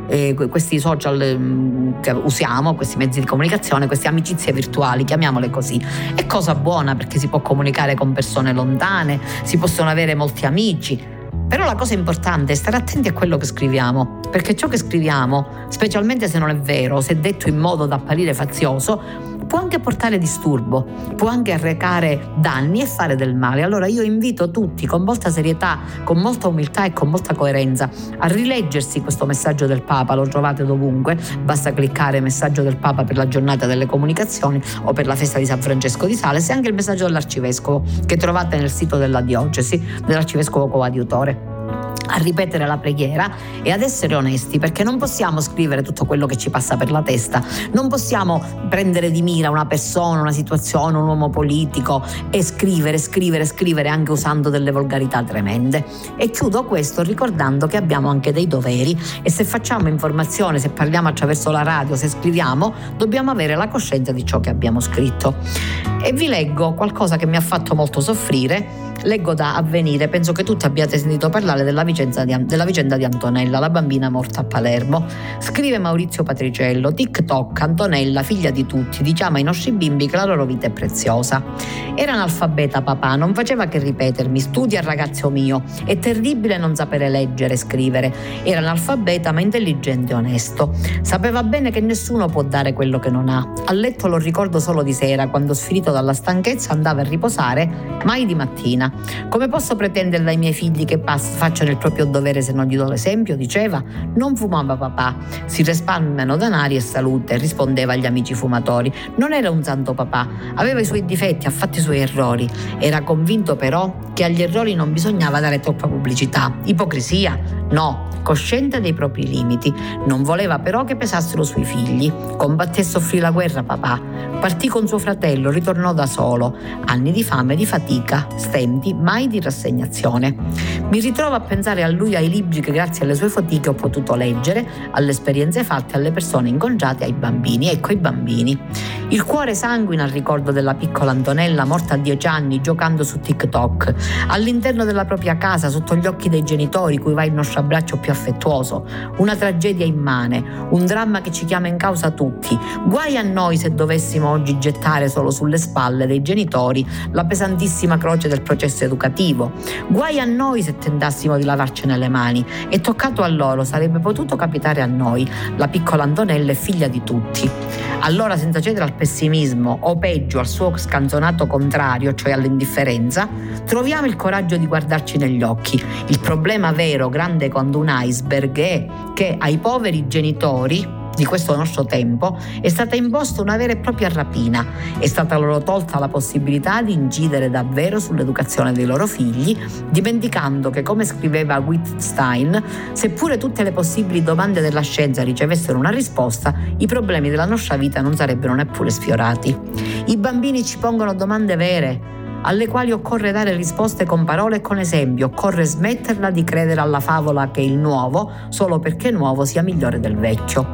eh, questi social eh, che usiamo, questi mezzi di comunicazione, queste amicizie virtuali, chiamiamole così. È cosa buona perché si può comunicare con persone lontane, si possono avere molti amici. Però la cosa importante è stare attenti a quello che scriviamo, perché ciò che scriviamo, specialmente se non è vero, se detto in modo da apparire fazioso, può anche portare disturbo, può anche arrecare danni e fare del male. Allora io invito tutti con molta serietà, con molta umiltà e con molta coerenza a rileggersi questo messaggio del Papa, lo trovate dovunque, basta cliccare messaggio del Papa per la giornata delle comunicazioni o per la festa di San Francesco di Sales e anche il messaggio dell'Arcivescovo che trovate nel sito della diocesi dell'Arcivescovo coadiutore a ripetere la preghiera e ad essere onesti perché non possiamo scrivere tutto quello che ci passa per la testa, non possiamo prendere di mira una persona, una situazione, un uomo politico e scrivere, scrivere, scrivere anche usando delle volgarità tremende. E chiudo questo ricordando che abbiamo anche dei doveri e se facciamo informazione, se parliamo attraverso la radio, se scriviamo, dobbiamo avere la coscienza di ciò che abbiamo scritto. E vi leggo qualcosa che mi ha fatto molto soffrire Leggo da avvenire, penso che tutti abbiate sentito parlare della vicenda, di, della vicenda di Antonella, la bambina morta a Palermo. Scrive Maurizio Patriciello, TikTok, Antonella, figlia di tutti, diciamo ai nostri bimbi che la loro vita è preziosa. Era analfabeta papà, non faceva che ripetermi, studia ragazzo mio, è terribile non sapere leggere e scrivere. Era analfabeta ma intelligente e onesto. Sapeva bene che nessuno può dare quello che non ha. A letto lo ricordo solo di sera, quando sfinito dalla stanchezza andava a riposare, mai di mattina. Come posso pretendere dai miei figli che pass- facciano il proprio dovere se non gli do l'esempio? Diceva. Non fumava papà. Si risparmiano danari e salute, rispondeva agli amici fumatori. Non era un santo papà. Aveva i suoi difetti, ha fatto i suoi errori. Era convinto però che agli errori non bisognava dare troppa pubblicità. Ipocrisia? No. Cosciente dei propri limiti. Non voleva però che pesassero sui figli. Combatté e soffrì la guerra papà. Partì con suo fratello, ritornò da solo. Anni di fame, di fatica, stenti mai di rassegnazione. Mi ritrovo a pensare a lui, ai libri che grazie alle sue fatiche ho potuto leggere, alle esperienze fatte, alle persone incontrate, ai bambini. Ecco i bambini. Il cuore sanguina al ricordo della piccola Antonella morta a dieci anni giocando su TikTok, all'interno della propria casa, sotto gli occhi dei genitori, cui va il nostro abbraccio più affettuoso. Una tragedia immane, un dramma che ci chiama in causa tutti. Guai a noi se dovessimo oggi gettare solo sulle spalle dei genitori la pesantissima croce del processo educativo. Guai a noi se tentassimo di lavarcene le mani. E toccato a loro sarebbe potuto capitare a noi. La piccola Antonella è figlia di tutti. Allora, senza cedere al pessimismo o peggio al suo scanzonato contrario, cioè all'indifferenza, troviamo il coraggio di guardarci negli occhi. Il problema vero, grande quando un iceberg, è che ai poveri genitori di questo nostro tempo è stata imposta una vera e propria rapina, è stata loro tolta la possibilità di incidere davvero sull'educazione dei loro figli, dimenticando che, come scriveva Wittstein, seppure tutte le possibili domande della scienza ricevessero una risposta, i problemi della nostra vita non sarebbero neppure sfiorati. I bambini ci pongono domande vere, alle quali occorre dare risposte con parole e con esempi, occorre smetterla di credere alla favola che il nuovo, solo perché nuovo, sia migliore del vecchio.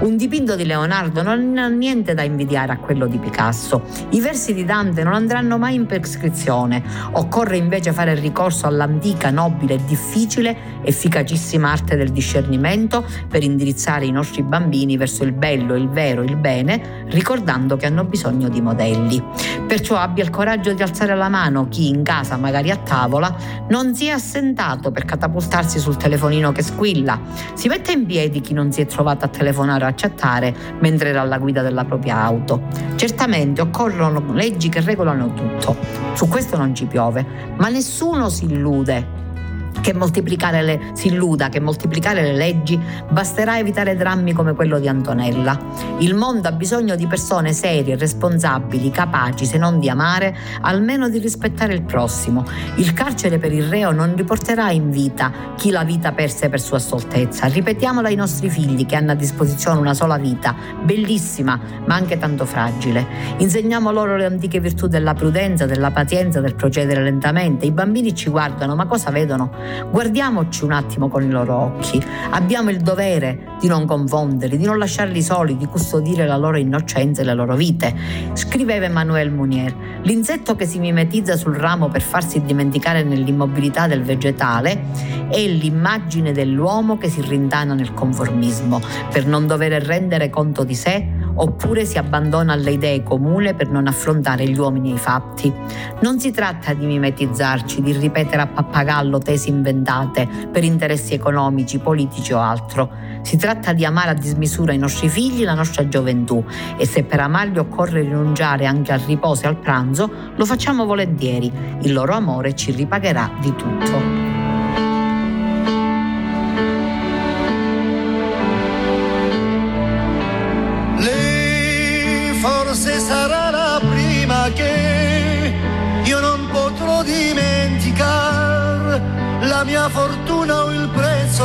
Un dipinto di Leonardo non ha niente da invidiare a quello di Picasso. I versi di Dante non andranno mai in prescrizione, occorre invece fare ricorso all'antica, nobile, difficile, efficacissima arte del discernimento per indirizzare i nostri bambini verso il bello, il vero, il bene, ricordando che hanno bisogno di modelli. Perciò abbia il coraggio di alzare la mano chi in casa, magari a tavola, non si è assentato per catapultarsi sul telefonino che squilla. Si mette in piedi chi non si è trovato a telefonare o a chattare mentre era alla guida della propria auto. Certamente occorrono leggi che regolano tutto. Su questo non ci piove, ma nessuno si illude che moltiplicare le, si illuda che moltiplicare le leggi basterà evitare drammi come quello di Antonella. Il mondo ha bisogno di persone serie, responsabili, capaci, se non di amare, almeno di rispettare il prossimo. Il carcere per il reo non riporterà in vita chi la vita perse per sua stoltezza. Ripetiamolo ai nostri figli che hanno a disposizione una sola vita, bellissima, ma anche tanto fragile. Insegniamo loro le antiche virtù della prudenza, della pazienza, del procedere lentamente. I bambini ci guardano, ma cosa vedono? Guardiamoci un attimo con i loro occhi. Abbiamo il dovere di non confonderli, di non lasciarli soli, di custodire la loro innocenza e le loro vite. Scriveva Emmanuel Mounier, l'insetto che si mimetizza sul ramo per farsi dimenticare nell'immobilità del vegetale è l'immagine dell'uomo che si rintana nel conformismo, per non dover rendere conto di sé oppure si abbandona alle idee comuni per non affrontare gli uomini e i fatti. Non si tratta di mimetizzarci, di ripetere a pappagallo tesi inventate per interessi economici, politici o altro. Si tratta di amare a dismisura i nostri figli e la nostra gioventù e se per amarli occorre rinunciare anche al riposo e al pranzo, lo facciamo volentieri. Il loro amore ci ripagherà di tutto.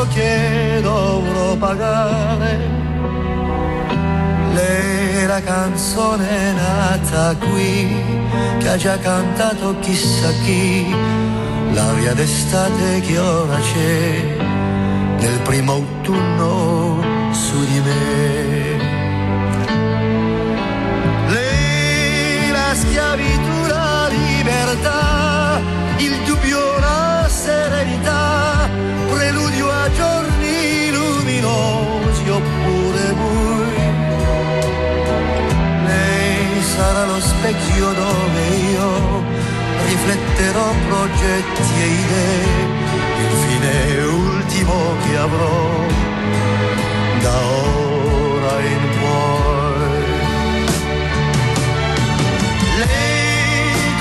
Che dovrò pagare. Lei è la canzone nata qui che ha già cantato chissà chi, l'aria d'estate che ora c'è nel primo autunno su di me. schiavitù, la luminosi oppure bui. Lei sarà lo specchio dove io rifletterò progetti e idee, il fine ultimo che avrò da ora in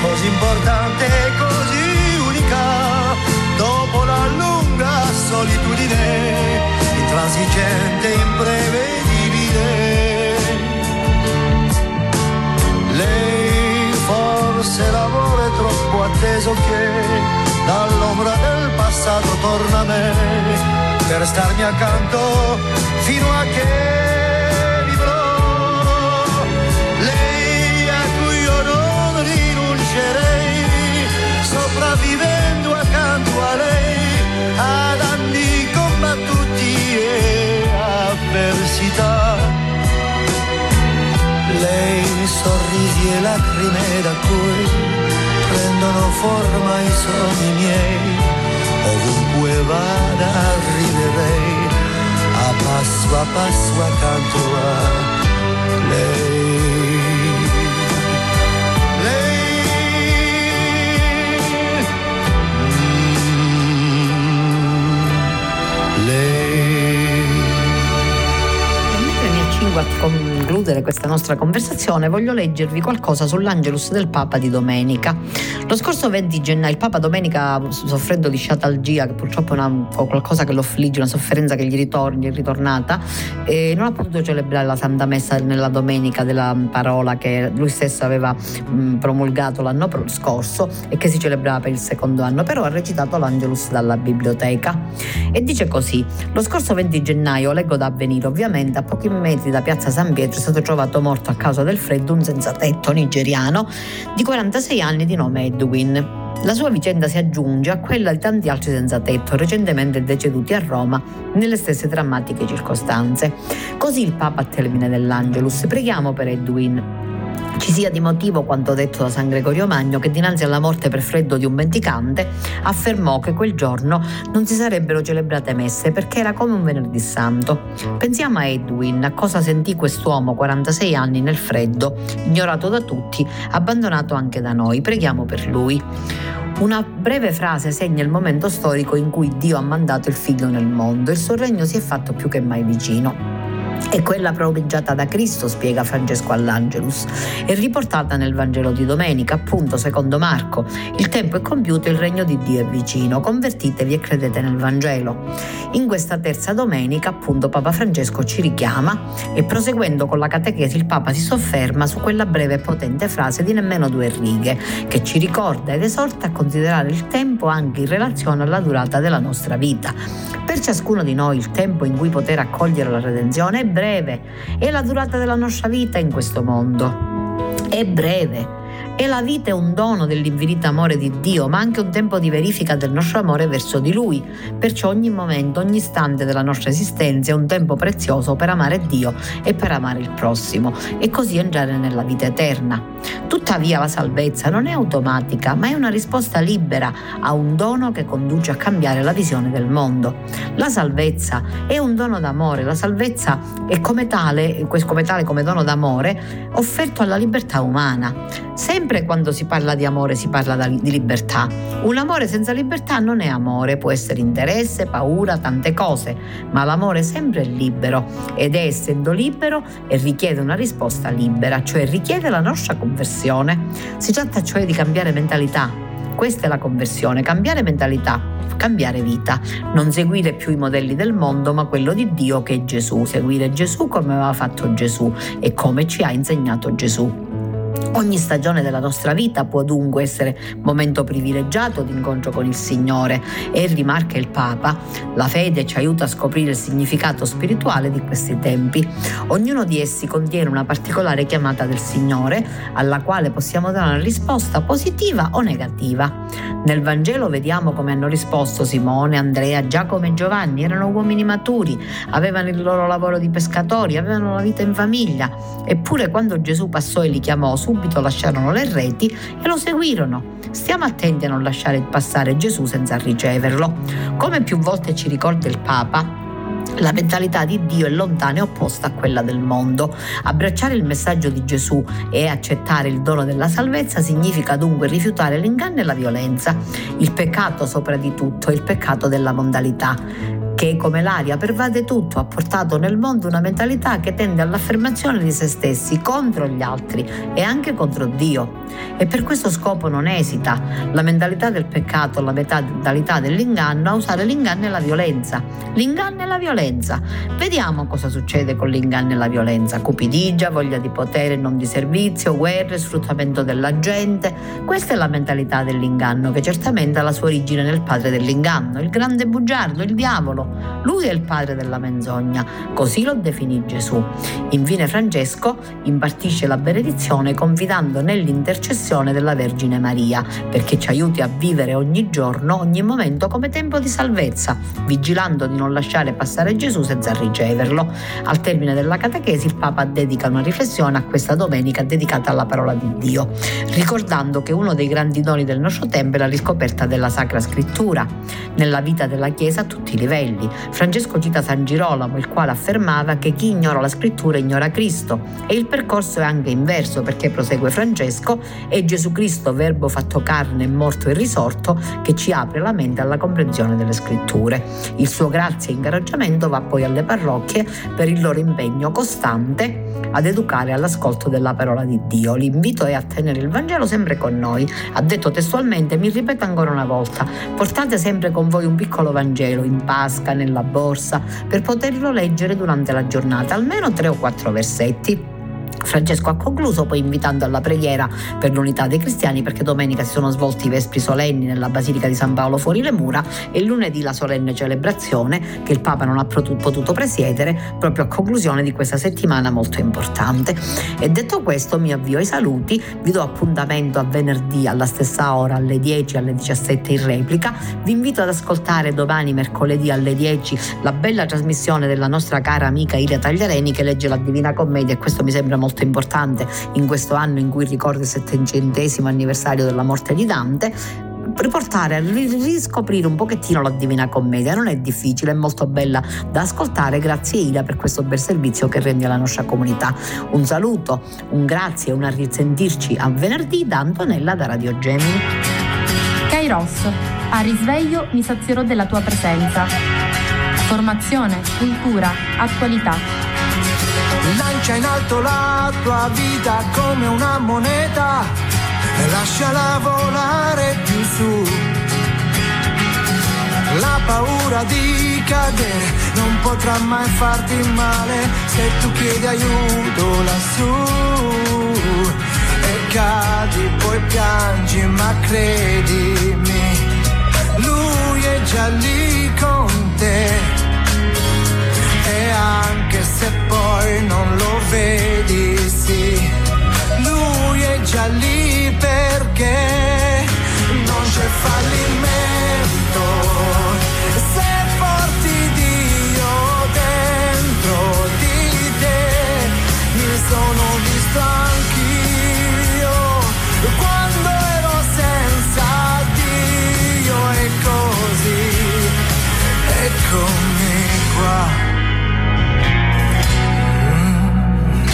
così importante e così unica, dopo la lunga solitudine, intransigente e imprevedibile. Lei forse l'amore troppo atteso che dall'ombra del passato torna a me per starmi accanto fino a che vincerei, sopravvivendo accanto a lei, ad avversità. Lei e lacrime da cui prendono forma i sogni miei. Ovunque vada arriverei a passo a passo accanto a lei.
A concludere questa nostra conversazione voglio leggervi qualcosa sull'Angelus del Papa di domenica. Lo scorso 20 gennaio il Papa domenica, soffrendo di sciatalgia, che purtroppo è una, qualcosa che lo affligge, una sofferenza che gli ritorna, è ritornata, e non ha potuto celebrare la Santa Messa nella domenica della parola che lui stesso aveva mh, promulgato l'anno scorso e che si celebrava per il secondo anno, però ha recitato l'Angelus dalla biblioteca. E dice così, lo scorso 20 gennaio, leggo da avvenire ovviamente, a pochi metri da piazza San Pietro è stato trovato morto a causa del freddo un senza tetto nigeriano di 46 anni di nome Edwin. La sua vicenda si aggiunge a quella di tanti altri senza tetto recentemente deceduti a Roma nelle stesse drammatiche circostanze. Così il Papa a termine dell'Angelus. Preghiamo per Edwin, ci sia di motivo quanto detto da San Gregorio Magno che dinanzi alla morte per freddo di un mendicante affermò che quel giorno non si sarebbero celebrate messe perché era come un venerdì santo. Pensiamo a Edwin, a cosa sentì quest'uomo 46 anni nel freddo, ignorato da tutti, abbandonato anche da noi. Preghiamo per lui. Una breve frase segna il momento storico in cui Dio ha mandato il figlio nel mondo. Il suo regno si è fatto più che mai vicino è quella proveggiata da Cristo, spiega Francesco all'Angelus, e riportata nel Vangelo di domenica, appunto secondo Marco. Il tempo è compiuto, il regno di Dio è vicino, convertitevi e credete nel Vangelo. In questa terza domenica, appunto, Papa Francesco ci richiama e proseguendo con la catechesi il Papa si sofferma su quella breve e potente frase di nemmeno due righe, che ci ricorda ed esorta a considerare il tempo anche in relazione alla durata della nostra vita. Per ciascuno di noi il tempo in cui poter accogliere la redenzione è breve e la durata della nostra vita in questo mondo. È breve e la vita è un dono dell'infinito amore di Dio, ma anche un tempo di verifica del nostro amore verso di Lui. Perciò ogni momento, ogni istante della nostra esistenza è un tempo prezioso per amare Dio e per amare il prossimo e così entrare nella vita eterna. Tuttavia la salvezza non è automatica, ma è una risposta libera a un dono che conduce a cambiare la visione del mondo. La salvezza è un dono d'amore, la salvezza è come tale, come tale come dono d'amore offerto alla libertà umana. Sempre quando si parla di amore si parla di libertà. Un amore senza libertà non è amore, può essere interesse, paura, tante cose, ma l'amore sempre è libero ed è essendo libero e richiede una risposta libera, cioè richiede la nostra conversione. Si tratta cioè di cambiare mentalità. Questa è la conversione, cambiare mentalità, cambiare vita, non seguire più i modelli del mondo, ma quello di Dio che è Gesù, seguire Gesù come aveva fatto Gesù e come ci ha insegnato Gesù. Ogni stagione della nostra vita può dunque essere momento privilegiato di incontro con il Signore e rimarca il Papa, la fede ci aiuta a scoprire il significato spirituale di questi tempi. Ognuno di essi contiene una particolare chiamata del Signore alla quale possiamo dare una risposta positiva o negativa. Nel Vangelo vediamo come hanno risposto Simone, Andrea, Giacomo e Giovanni, erano uomini maturi, avevano il loro lavoro di pescatori, avevano la vita in famiglia, eppure quando Gesù passò e li chiamò subito subito lasciarono le reti e lo seguirono. Stiamo attenti a non lasciare passare Gesù senza riceverlo. Come più volte ci ricorda il Papa, la mentalità di Dio è lontana e opposta a quella del mondo. Abbracciare il messaggio di Gesù e accettare il dono della salvezza significa dunque rifiutare l'inganno e la violenza. Il peccato sopra di tutto il peccato della mondalità che come l'aria pervade tutto, ha portato nel mondo una mentalità che tende all'affermazione di se stessi contro gli altri e anche contro Dio. E per questo scopo non esita la mentalità del peccato, la mentalità dell'inganno, a usare l'inganno e la violenza. L'inganno e la violenza. Vediamo cosa succede con l'inganno e la violenza. Cupidigia, voglia di potere, non di servizio, guerre, sfruttamento della gente. Questa è la mentalità dell'inganno che certamente ha la sua origine nel padre dell'inganno, il grande bugiardo, il diavolo. Lui è il padre della menzogna, così lo definì Gesù. Infine Francesco impartisce la benedizione confidando nell'intercessione della Vergine Maria, perché ci aiuti a vivere ogni giorno, ogni momento come tempo di salvezza, vigilando di non lasciare passare Gesù senza riceverlo. Al termine della catechesi il Papa dedica una riflessione a questa domenica dedicata alla parola di Dio, ricordando che uno dei grandi doni del nostro tempo è la riscoperta della Sacra Scrittura, nella vita della Chiesa a tutti i livelli, Francesco cita San Girolamo, il quale affermava che chi ignora la scrittura ignora Cristo e il percorso è anche inverso perché prosegue Francesco, è Gesù Cristo, verbo fatto carne, morto e risorto, che ci apre la mente alla comprensione delle scritture. Il suo grazie e incoraggiamento va poi alle parrocchie per il loro impegno costante ad educare all'ascolto della parola di Dio. L'invito è a tenere il Vangelo sempre con noi. Ha detto testualmente, mi ripeto ancora una volta, portate sempre con voi un piccolo Vangelo in pasca, nella borsa, per poterlo leggere durante la giornata, almeno tre o quattro versetti. Francesco ha concluso poi invitando alla preghiera per l'unità dei cristiani perché domenica si sono svolti i vespri solenni nella Basilica di San Paolo fuori le mura e lunedì la solenne celebrazione che il Papa non ha potuto presiedere proprio a conclusione di questa settimana molto importante. E detto questo mi avvio ai saluti, vi do appuntamento a venerdì alla stessa ora alle 10 alle 17 in replica, vi invito ad ascoltare domani mercoledì alle 10 la bella trasmissione della nostra cara amica Ilia Tagliareni che legge la Divina Commedia e questo mi sembra molto molto importante in questo anno in cui ricorda il settecentesimo anniversario della morte di Dante, riportare riscoprire un pochettino la Divina Commedia. Non è difficile, è molto bella da ascoltare. Grazie Ila per questo bel servizio che rendi alla nostra comunità. Un saluto, un grazie e un a risentirci a venerdì da Antonella da Radio Gemini.
Kairos, a risveglio mi sazierò della tua presenza. Formazione, cultura, attualità
Lancia in alto la tua vita come una moneta e lasciala volare più su. La paura di cadere non potrà mai farti male se tu chiedi aiuto lassù. E cadi, poi piangi, ma credimi, lui è già lì con te anche se poi non lo vedi, sì, lui è già lì perché non c'è fallimento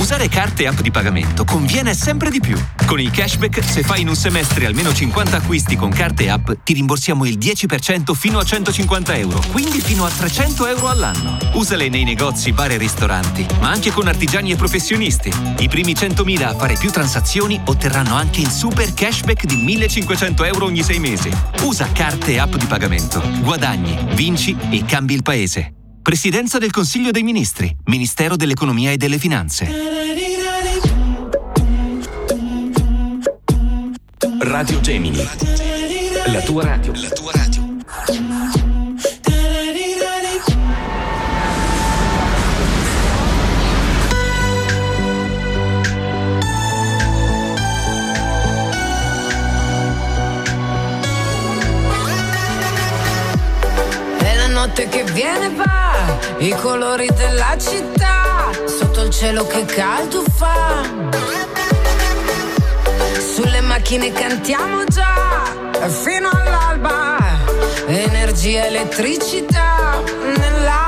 Usare carte e app di pagamento conviene sempre di più. Con il cashback, se fai in un semestre almeno 50 acquisti con carte e app, ti rimborsiamo il 10% fino a 150 euro, quindi fino a 300 euro all'anno. Usale nei negozi, bar e ristoranti, ma anche con artigiani e professionisti. I primi 100.000 a fare più transazioni otterranno anche il super cashback di 1500 euro ogni sei mesi. Usa carte e app di pagamento. Guadagni, vinci e cambi il paese. Presidenza del Consiglio dei Ministri, Ministero dell'Economia e delle Finanze. Radio Gemini. La tua radio. La tua radio.
È la notte che viene va i colori della città, sotto il cielo che caldo fa. Sulle macchine cantiamo già, fino all'alba. Energia, elettricità nell'aria.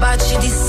baci di